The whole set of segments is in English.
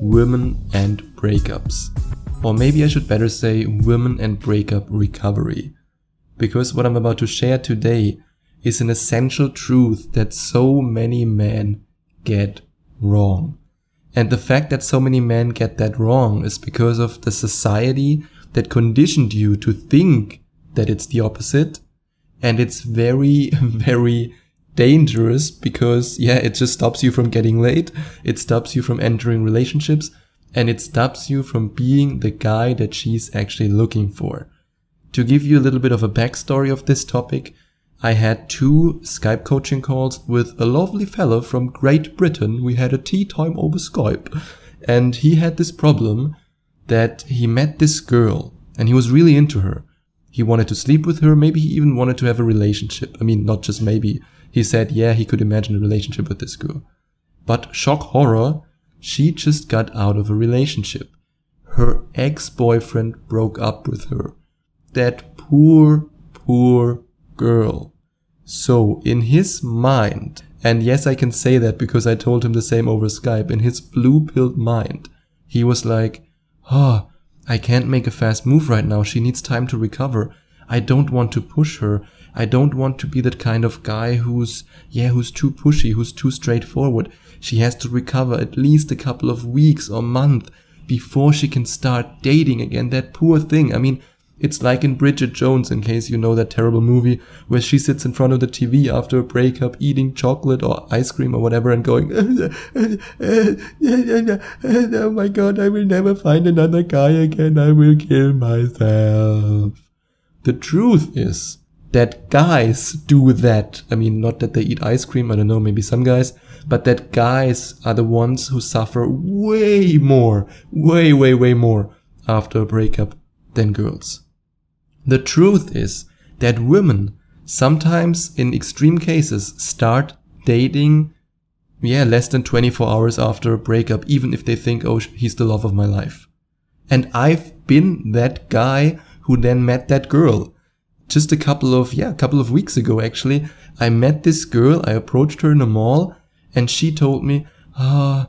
women and breakups. Or maybe I should better say women and breakup recovery. Because what I'm about to share today is an essential truth that so many men get wrong. And the fact that so many men get that wrong is because of the society that conditioned you to think that it's the opposite and it's very, very dangerous because, yeah, it just stops you from getting laid. It stops you from entering relationships and it stops you from being the guy that she's actually looking for. To give you a little bit of a backstory of this topic, I had two Skype coaching calls with a lovely fellow from Great Britain. We had a tea time over Skype and he had this problem that he met this girl and he was really into her he wanted to sleep with her. Maybe he even wanted to have a relationship. I mean, not just maybe. He said, yeah, he could imagine a relationship with this girl. But shock horror, she just got out of a relationship. Her ex-boyfriend broke up with her. That poor, poor girl. So in his mind, and yes, I can say that because I told him the same over Skype, in his blue-pilled mind, he was like, ah, oh, I can't make a fast move right now. She needs time to recover. I don't want to push her. I don't want to be that kind of guy who's, yeah, who's too pushy, who's too straightforward. She has to recover at least a couple of weeks or month before she can start dating again. That poor thing. I mean, it's like in Bridget Jones, in case you know that terrible movie, where she sits in front of the TV after a breakup, eating chocolate or ice cream or whatever, and going, Oh my god, I will never find another guy again, I will kill myself. The truth is that guys do that. I mean, not that they eat ice cream, I don't know, maybe some guys, but that guys are the ones who suffer way more, way, way, way more after a breakup than girls. The truth is that women sometimes in extreme cases start dating yeah, less than 24 hours after a breakup, even if they think, oh, he's the love of my life. And I've been that guy who then met that girl. Just a couple of, yeah, a couple of weeks ago, actually, I met this girl. I approached her in a mall and she told me, ah,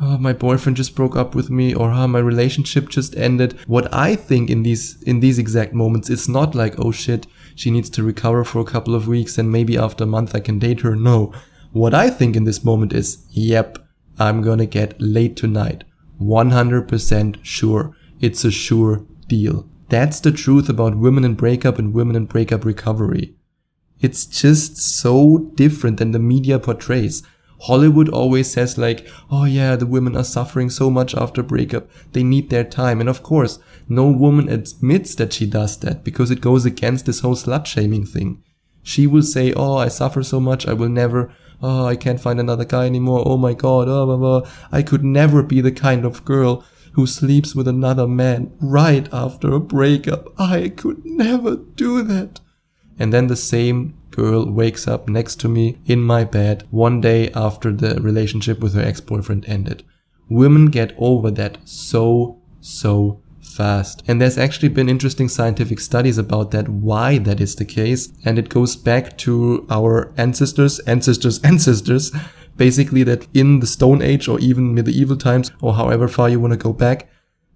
oh, my boyfriend just broke up with me or oh, my relationship just ended. What I think in these, in these exact moments, it's not like, oh shit, she needs to recover for a couple of weeks and maybe after a month I can date her. No. What I think in this moment is, yep, I'm gonna get late tonight. 100% sure. It's a sure deal. That's the truth about women in breakup and women in breakup recovery. It's just so different than the media portrays. Hollywood always says like, oh yeah, the women are suffering so much after breakup. They need their time. And of course, no woman admits that she does that because it goes against this whole slut shaming thing. She will say, oh, I suffer so much. I will never, oh, I can't find another guy anymore. Oh my God. Oh, blah, blah. I could never be the kind of girl who sleeps with another man right after a breakup. I could never do that. And then the same girl wakes up next to me in my bed one day after the relationship with her ex-boyfriend ended. Women get over that so, so fast. And there's actually been interesting scientific studies about that, why that is the case. And it goes back to our ancestors, ancestors, ancestors, basically that in the Stone Age or even medieval times or however far you want to go back,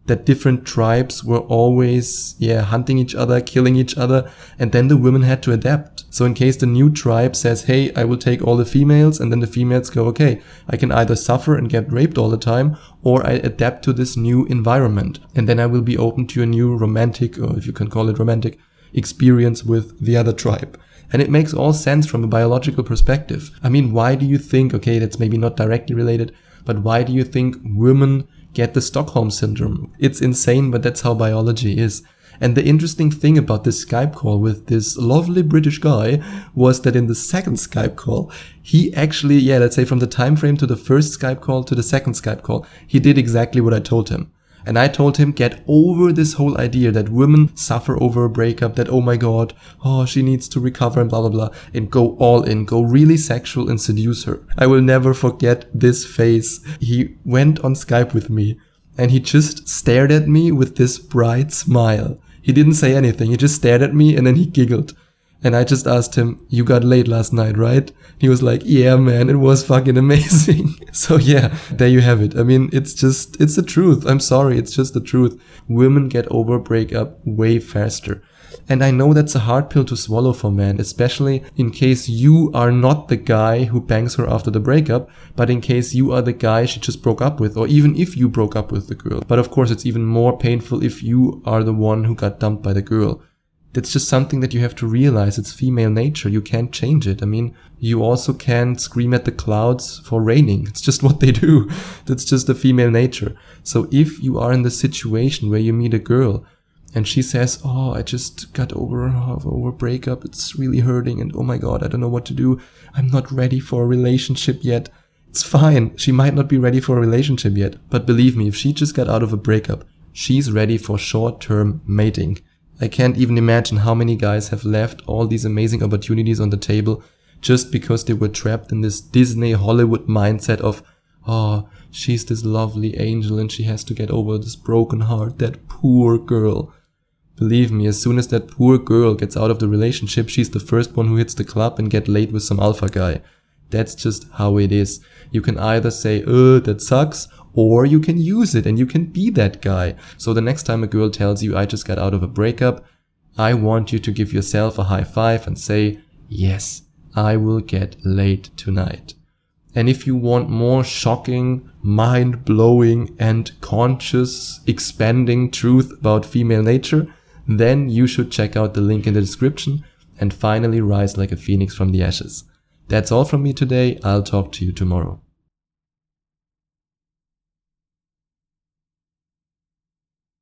that different tribes were always, yeah, hunting each other, killing each other, and then the women had to adapt. So in case the new tribe says, hey, I will take all the females, and then the females go, okay, I can either suffer and get raped all the time, or I adapt to this new environment, and then I will be open to a new romantic, or if you can call it romantic, experience with the other tribe. And it makes all sense from a biological perspective. I mean, why do you think, okay, that's maybe not directly related, but why do you think women get the Stockholm syndrome. It's insane, but that's how biology is. And the interesting thing about this Skype call with this lovely British guy was that in the second Skype call, he actually, yeah, let's say from the time frame to the first Skype call to the second Skype call, he did exactly what I told him. And I told him, get over this whole idea that women suffer over a breakup, that, oh my God, oh, she needs to recover and blah, blah, blah, and go all in, go really sexual and seduce her. I will never forget this face. He went on Skype with me and he just stared at me with this bright smile. He didn't say anything. He just stared at me and then he giggled. And I just asked him, you got laid last night, right? He was like, yeah, man, it was fucking amazing. so yeah, there you have it. I mean, it's just, it's the truth. I'm sorry. It's just the truth. Women get over breakup way faster. And I know that's a hard pill to swallow for men, especially in case you are not the guy who bangs her after the breakup, but in case you are the guy she just broke up with, or even if you broke up with the girl. But of course, it's even more painful if you are the one who got dumped by the girl. That's just something that you have to realize. It's female nature. You can't change it. I mean, you also can't scream at the clouds for raining. It's just what they do. That's just the female nature. So if you are in the situation where you meet a girl and she says, "Oh, I just got over over breakup. It's really hurting, and oh my god, I don't know what to do. I'm not ready for a relationship yet." It's fine. She might not be ready for a relationship yet, but believe me, if she just got out of a breakup, she's ready for short-term mating. I can't even imagine how many guys have left all these amazing opportunities on the table just because they were trapped in this Disney Hollywood mindset of, oh, she's this lovely angel and she has to get over this broken heart, that poor girl. Believe me, as soon as that poor girl gets out of the relationship, she's the first one who hits the club and get laid with some alpha guy. That's just how it is. You can either say, uh, that sucks, or you can use it and you can be that guy. So the next time a girl tells you, I just got out of a breakup, I want you to give yourself a high five and say, yes, I will get laid tonight. And if you want more shocking, mind blowing, and conscious, expanding truth about female nature, then you should check out the link in the description and finally rise like a phoenix from the ashes. That's all from me today. I'll talk to you tomorrow.